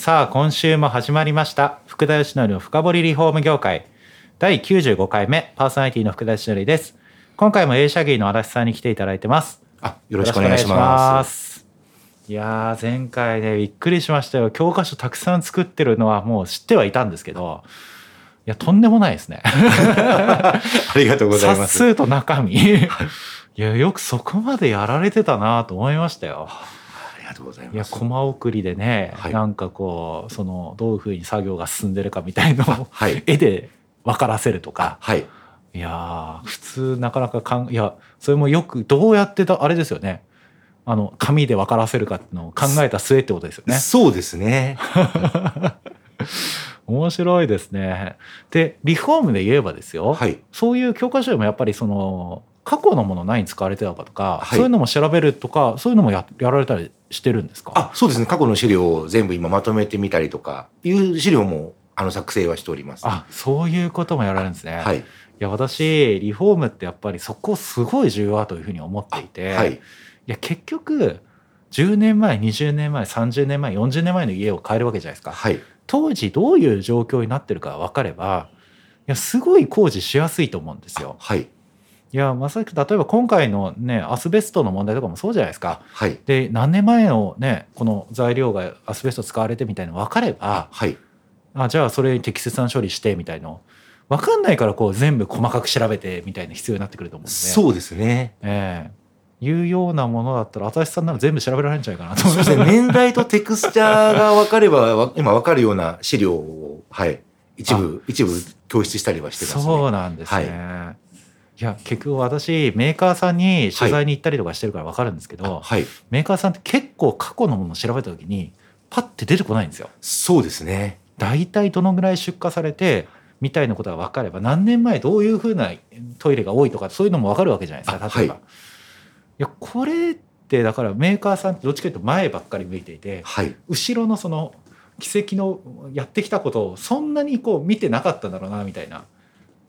さあ今週も始まりました。福田義則の深掘りリフォーム業界。第95回目パーソナリティの福田義則です。今回も映写芸の足立さんに来ていただいてます。あ、よろしくお願いします。す。いやー前回ねびっくりしましたよ。教科書たくさん作ってるのはもう知ってはいたんですけどいやとんでもないですね。ありがとうございます。冊数と中身。いやよくそこまでやられてたなと思いましたよがとうございいます。やコマ送りでね、はいなんかこうそのどういうふうに作業が進んでるかみたいのをはい。絵で分からせるとかはい。いやー普通なかなかかんいやそれもよくどうやってたあれですよねあの紙で分からせるかっていうのを考えた末ってことですよね そうですね。面白いですねでリフォームで言えばですよ、はい。そういう教科書でもやっぱりその過去のもの何に使われてたかとか、はいそういうのも調べるとかそういうのもややられたりしてるんですか？あ、そうですね。過去の資料を全部今まとめてみたりとか、いう資料も、あの、作成はしております。あそういうこともやられるんですね。、はいい。や私リフォームってやっぱりそこすごい重要だというふうに思っていて、、はいい。や結局10年前20年前30年前40年前の家を買えるわけじゃないですか。はい。当時どういう状況になってるか分かればいやすごい工事しやすいと思うんですよ。はい。いやまさしく例えば今回のねアスベストの問題とかもそうじゃないですか。はい。で何年前のねこの材料がアスベスト使われてみたいなの分かればはい。あじゃあそれに適切な処理してみたいの分かんないからこう全部細かく調べてみたいな必要になってくると思うんでそうですね。ええいうようなものだったら足立さんなら全部調べられるんじゃないかなと思いますね。年代とテクスチャーが分かれば、わ今分かるような資料を、はい。一部、一部教室したりはしてますね。そうなんですね、い、や結局私メーカーさんに取材に行ったりとかしてるから分かるんですけど、あはい。メーカーさんって結構過去のものを調べた時にパッて出てこないんですよ。そうですね。大体どのぐらい出荷されてみたいなことが分かれば何年前どういうふうなトイレが多いとかそういうのも分かるわけじゃないですかあ例えば。はいい、やこれってだからメーカーさんってどっちかというと前ばっかり向いていてはい。後ろのその奇跡のやってきたことをそんなにこう見てなかったんだろうなみたいな。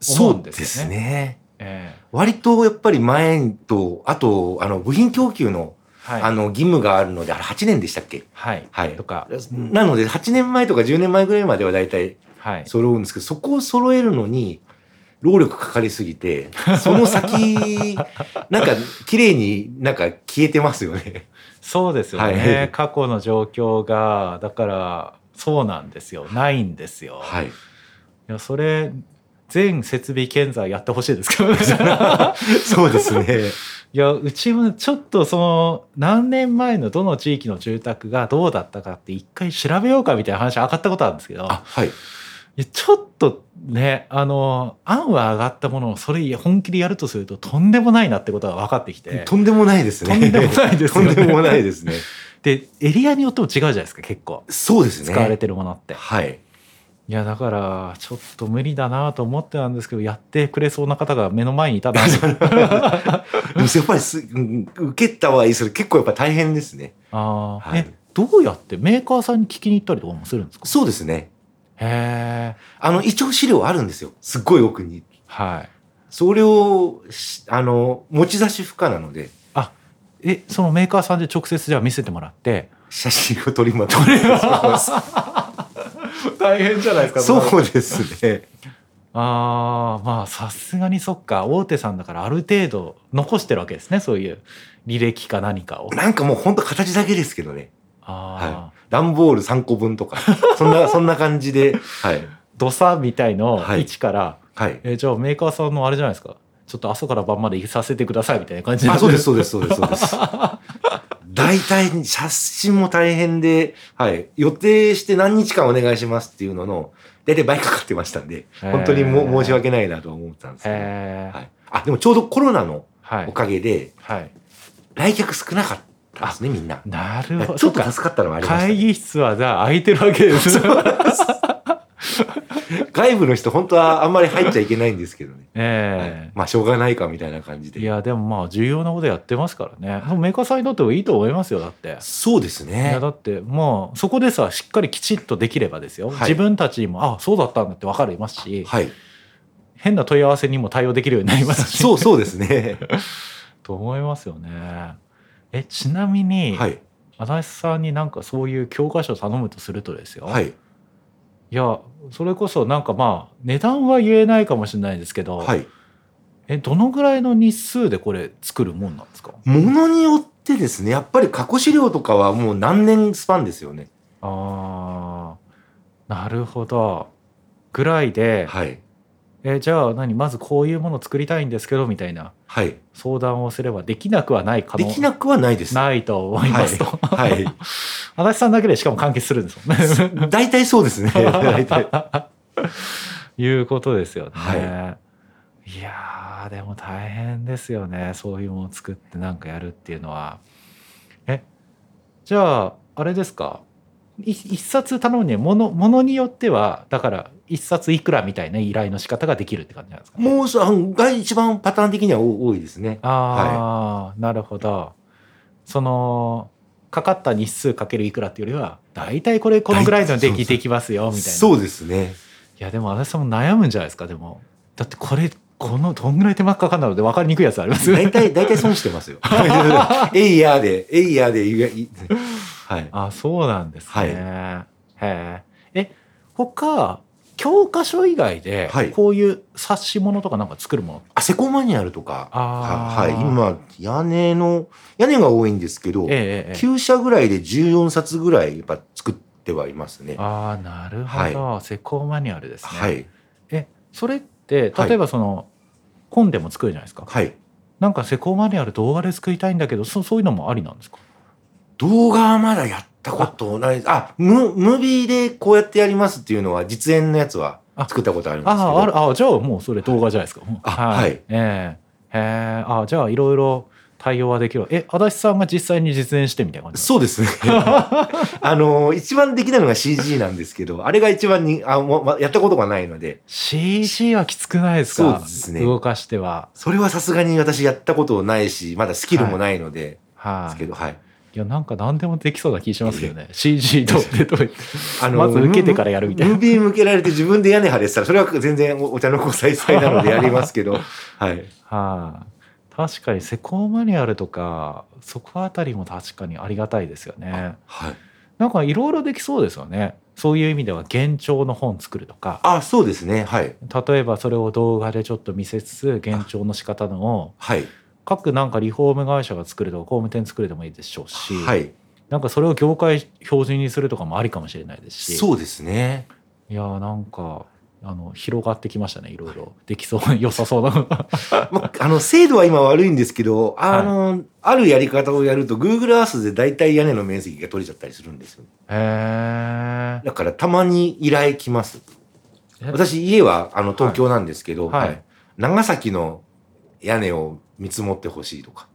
思そううんでですすよねね。ええ。割とやっぱり前と、あと、あの、部品供給の、はい、あの、義務があるので、あれ8年でしたっけ？はい、はい。とか、なので、8年前とか10年前ぐらいまでは大体はい、揃うんですけど、そこを揃えるのに、労力かかりすぎて、その先、なんか、綺麗になんか消えてますよね。そうですよね、はい。過去の状況がだからそうなんですよ。ないんですよ。はい。いやそれ全設備建材やってほしいですけどねそうですね。いやうちもちょっとその何年前のどの地域の住宅がどうだったかって一回調べようかみたいな話上がったことあるんですけどあ、はい。ちょっとねあの案は上がったものをそれ本気でやるとするととんでもないなってことが分かってきてとんでもないですね。とんでもないですよねとんでもないですね。でエリアによっても違うじゃないですか結構そうですね。使われてるものって。はい。いやだからちょっと無理だなと思ってたんですけどやってくれそうな方が目の前にいたなと でもやっぱりす、うん受けたはいいそれ結構やっぱ大変ですね。あー、はいえどうやってメーカーさんに聞きに行ったりとかもするんですか？そうですね。へえあの、一応資料あるんですよ。すっごい奥に。はいそれをし、あの、持ち出し不可なので、えそのメーカーさんで直接じゃあ見せてもらって写真を撮りまとめます。大変じゃないですそうですね。ああまあさすがにそっか。大手さんだからある程度残してるわけですねそういう。履歴か何かを。なんかもうほんと形だけですけどね。ああ、は段ボール3個分とか、そんな、そんな感じで、はい。土佐みたいのはい。位置から、はい。えじゃあメーカーさんのあれじゃないですか。ちょっと朝から晩まで行させてくださいみたいな感じあ、そうです、そううです、そうです、そうです。大体、写真も大変で、はい。予定して何日間お願いしますっていうのの、大体倍かかってましたんで、本当にも申し訳ないなとは思ったんですけど。はい。あ、でもちょうどコロナのはいおかげで、はい来客少なかったんですね、みんな。なるほど。ちょっと助かったのはありました、会議室はじゃあ空いてるわけです。外部の人、本当はあんまり入っちゃいけないんですけどね。ええまあ、しょうがないかみたいな感じで。いやでもまあ重要なことやってますからね。メーカーさんにとってもいいと思いますよだって。そうですいねや。だってもうそこでさしっかりきちっとできればですよ、はい自分たちにもあそうだったんだって分かりますし、はい。変な問い合わせにも対応できるようになりますしそうそうですね。と思いますよね。えちなみに、はい。足立さんになんかそういう教科書頼むとするとですよ、、はいい。やそれこそなんかまあ値段は言えないかもしれないですけど、はい。えどのぐらいの日数でこれ作るもんなんですか？ものによってですね、やっぱり過去資料とかはもう何年スパンですよね。あーなるほどぐらいで、はい。えじゃあ何まずこういうものを作りたいんですけどみたいなはい。相談をすればできなくはない可能できなくはないです。ないと思いますと、はい。は 足立さんだけでしかも完結するんですもんね。い。大体そうですね。大体。いうことですよね。、はいやーでも大変ですよねそういうものを作ってなんかやるっていうのは。えじゃああれですか？い一冊頼むにはものものによってはだから一冊いくらみたいな依頼の仕方ができるって感じなんですか、もうそ、あが一番パターン的には多多いですね。ああ、なるほど。そのかかった日数かけるいくらっていうよりは大体これこのぐらいのできできますよみたいな。そうですね。いやでも足立さんも悩むんじゃないですかでもだってこれこのどんぐらい手間かかるので分かりにくいやつあります大体、大体損してますよ。え いやーで、えいやーではい。あそうなんですね。はいへえ。え他教科書以外ではいこういう冊子物とかなんか作るもの、あ、施工マニュアルとか、ははい。今、屋根の、屋根が多いんですけど、ええええ9社ぐらいで14冊ぐらいやっぱ作ってはいますね。ああなるほど、施工マニュアルですね。はい。えそれって例えばその、本でも作るじゃないですか。はい。なんか施工マニュアル動画で作りたいんだけどそそういうのもありなんですか？動画はまだやったことない。あ、ムムービーでこうやってやりますっていうのは、実演のやつは作ったことあるんですけど。あああるあじゃあもうそれ動画じゃないですか。あはいええへえあじゃあいろいろ対応はできる。え足立さんが実際に実演してみたいな感じそうですね。あの、一番できないのが CG なんですけど、あれが一番に、あ、もうまやったことがないので、CG はきつくないですか？そうですね動かしては。それはさすがに私やったことないし、まだスキルもないので、ではい、すけど、はい。いやなんか何でもできそうな気しますけどね CG どうでどうやって あまず受けてからやるみたいなムービー向けられて自分で屋根張れてたら、それは全然おお茶の子さいさいなのでやりますけど、はい。はい、確かに施工マニュアルとかそこあたりも確かにありがたいですよねはい。なんかいろいろできそうですよねそういう意味では現状の本作るとかあ、そうですね。はい。例えばそれを動画でちょっと見せつつ現状の仕方のをはい。各なんかリフォーム会社が作るとか工務店作るでもいいでしょうし、はい。なんかそれを業界標準にするとかもありかもしれないですしそうですね。いやーなんかあの広がってきましたねいろいろ できそう良さそうな まあ、あの、精度は今悪いんですけど、あの、あるやり方をやると、Google Earth で大体屋根の面積が取れちゃったりするんですよ。へえだから、たまに依頼来ます。私、家は、あの、東京なんですけど、はいはい長崎の屋根を見積もってほしいとか。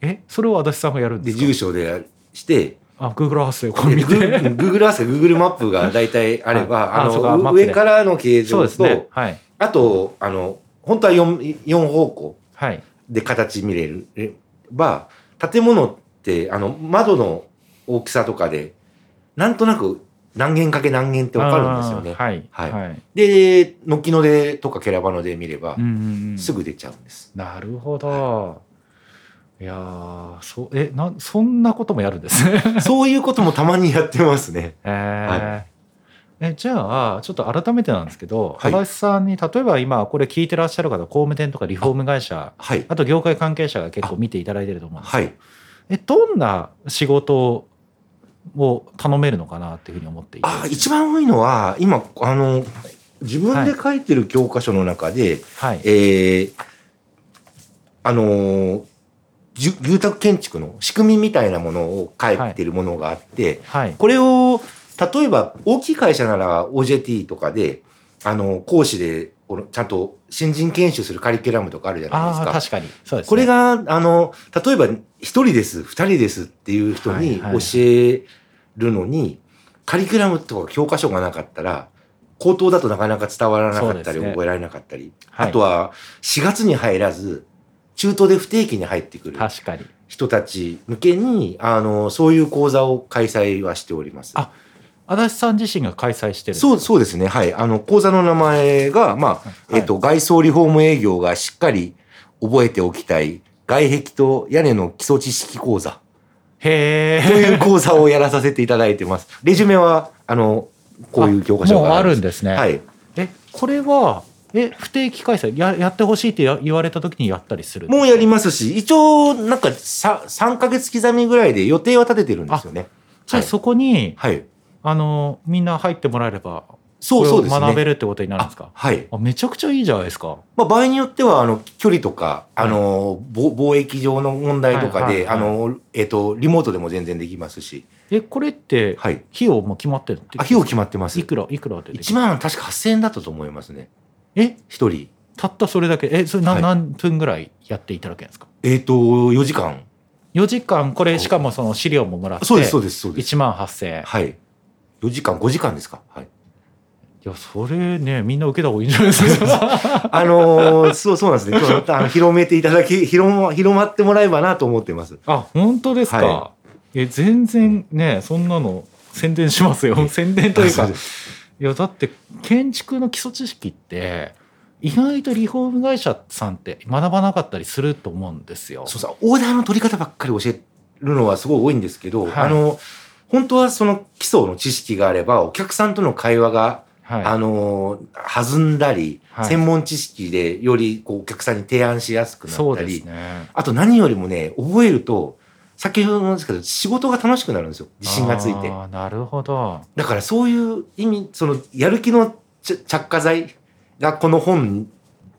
え？それを足立さんがやるんでで、すか？住所でして、あ Google Earth でこれ見て。Google Google Earth、Google マップが大体あれば、はい あの、マップで。上からの形状と、ね。はい。あと、あの、本当は 4, 4方向。はい。で形見れれば建物ってあの窓の大きさとかでなんとなく何軒かけ何軒ってわかるんですよね。はいはい。はい。で軒の出とかケラバの出見ればうんうんうん。すぐ出ちゃうんです。なるほど。い。やーそえなそんなこともやるんですね。そういうこともたまにやってますね。えー。えじゃあちょっと改めてなんですけど、はい。足立さんに例えば今これ聞いてらっしゃる方工務店とかリフォーム会社はい。あと業界関係者が結構見ていただいてると思うんですよ。はい。えどんな仕事を頼めるのかなっていうふうに思っていて。あ一番多いのは今あの自分で書いてる教科書の中で、はい。えーあの住宅建築の仕組みみたいなものを書いてるものがあって、はい。これを、例えば大きい会社なら OJT とかで、あの、講師で教このちゃんと新人研修するカリキュラムとかあるじゃないですか。確かに。そうです、ね、これが、あの、例えば、一人です、二人ですっていう人にはいはい教えるのに、カリキュラムとか教科書がなかったら、口頭だとなかなか伝わらなかったり、ね。覚えられなかったり、はい。あとは4月に入らず、中東で不定期に入ってくる人たち向けに、あの、そういう講座を開催はしております。あ足立さん自身が開催してるそう、そうですね。はい。あの、講座の名前が、まあ、はいえっと、外装リフォーム営業がしっかり覚えておきたい、外壁と屋根の基礎知識講座へとえいう講座をやらさせていただいてます。レジュメは、あの、こういう教科書もうあがるるんですね、はい。えこれはえ不定期開催ややってほしいってや言われた時にやったりするもうやりますし、一応、なんか、さ、3ヶ月刻みぐらいで予定は立ててるんですよね。はい。じゃあそこに、はい。あのみんな入ってもらえればそうそう学べるってことになるんですか？あはい。あめちゃくちゃいいじゃないですかまあ、場合によっては、あの、距離とか、あの、ぼ貿易上の問題とかで、はいはいはいあの、えっ、と、リモートでも全然できますし、えこれって費はい。用も決まってるってあ、費用決まってます。いくらいくらででき1る万確か8000円だったと思いますね。え？一人。たったそれだけ？えそれ何,、はい何分ぐらいやっていただけるんですか？えっ、と、4時間。4時間これしかもその資料ももらってそうです、そうです、そうです。1万8000円はい。4時間、5時間ですか？はい。いやそれねみんな受けた方がいいんじゃないですか？あのーそう、そうなんですね。あの広めていただき、広ま、広まってもらえばなと思ってます。あ本当ですか、はえ全然ねそんなの宣伝しますよ宣伝というかいやだって建築の基礎知識って意外とリフォーム会社さんって学ばなかったりすると思うんですよ。そうそう、オーダーの取り方ばっかり教えるのはすごい多いんですけど、はいあの、本当はその基礎の知識があれば、お客さんとの会話が、はい、あの、弾んだり、はい専門知識でよりこうお客さんに提案しやすくなったり、ね。あと何よりもね、覚えると、先ほどもですけど、仕事が楽しくなるんですよ。自信がついて。なるほど。だからそういう意味、その、やる気のち着火剤がこの本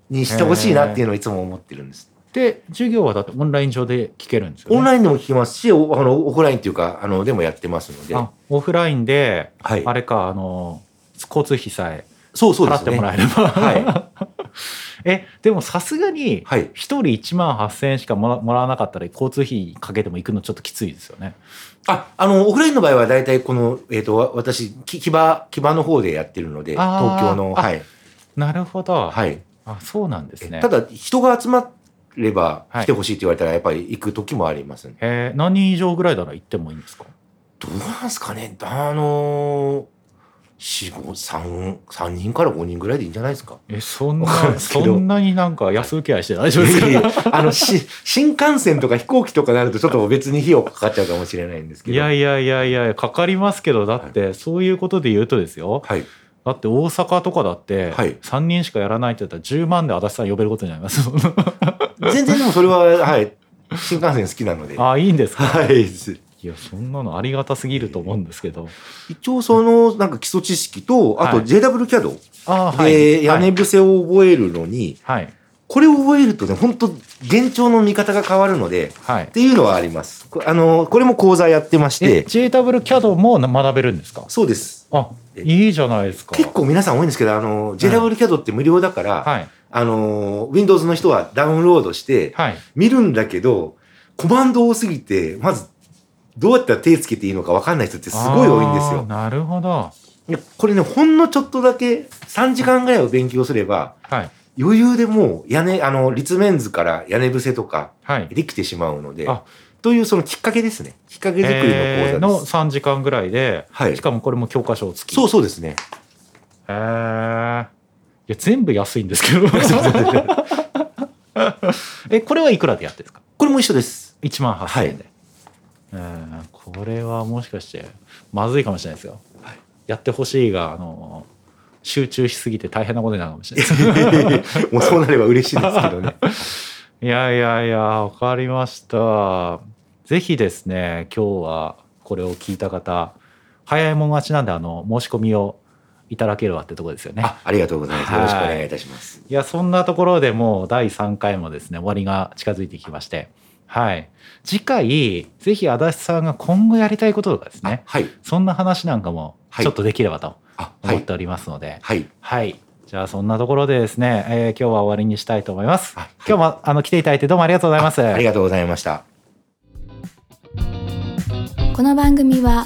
にしてほしいなっていうのをいつも思ってるんです。で授業はだってオンライン上で聞けるんですよね。オンラインでも聞きますし、おあのオフラインっていうか、あの、でもやってますので。あオフラインで、はいあれかあの交通費さえそうそうですね。払ってもらえれば。は えでもさすがにはい。一人1万8,000円しかもらもらわなかったら交通費かけても行くのちょっときついですよね。あ、あの、オフラインの場合は大体この、えっ、と、わ私、き木場、木場の方でやってるので、東京の、あはい。なるほど。はい。あそうなんですね。ただ、人が集まればはい。来てほしいって言われたら、やっぱり行く時もありますね。えー。何人以上ぐらいなら行ってもいいんですか？どうなんですかね？あのー、四五三三人から5人ぐらいでいいんじゃないですか？えそんなそんなになんか安請け合いして大丈夫ですか？あの、し、新幹線とか飛行機とかなるとちょっと別に費用かかっちゃうかもしれないんですけど。いやいやいやいやかかりますけどだってそういうことで言うとですよ。はい。だって大阪とかだってはい。3人しかやらないって言ったら10万で足立さん呼べることになります全然でもそれは、はい。新幹線好きなので。あいいんですか？はい。いやそんなのありがたすぎると思うんですけど。一応その、なんか基礎知識と、あとはい。JW キャド。あで屋根伏せを覚えるのに、はい。これを覚えるとね、本当現状の見方が変わるので、はい。っていうのはあります。こあの、これも講座やってましえて、JW CAD も学べるんですか？そうです。あえいいじゃないですか。結構皆さん多いんですけど、あの、JW キャドって無料だから、はいあの、Windows の人はダウンロードして、はい見るんだけど、コマンド多すぎて、まず、どうやったら手つけていいのか分かんない人ってすごい多いんですよ。なるほどこれね、ほんのちょっとだけ、3時間ぐらいを勉強すれば、はい余裕でもう屋根、あの、立面図から屋根伏せとかはいできてしまうのであ、というそのきっかけですね。きっかけ作りえーのの講座です。3時間ぐらいで、はいしかもこれも教科書付きそうそうですね。へえいや全部安いんですけど。えこれはいくらでやってるんですか？これも一緒です。1万8000円で、えーこれはもしかしてまずいかもしれないですよ、はい。やってほしいがあの集中しすぎて大変なことになるかもしれない。もうそうなれば嬉しいですけどね。いやいやいやわかりました。ぜひですね今日はこれを聞いた方早いもん勝ちなんであの申し込みをいただければってところですよねあありがとうございます。よろしくお願いいたします。いや、そんなところでもう第3回もですね、終わりが近づいてきまして、はい。次回、ぜひ足立さんが今後やりたいこととかですね、はい。そんな話なんかもはいちょっとできればと。思っておりますので、はい。はい。じじゃあそんなところでですね、えー今日は終わりにしたいと思います。はい今日もあの来ていただいてどうもありがとうございます。ありがとうございました。この番組は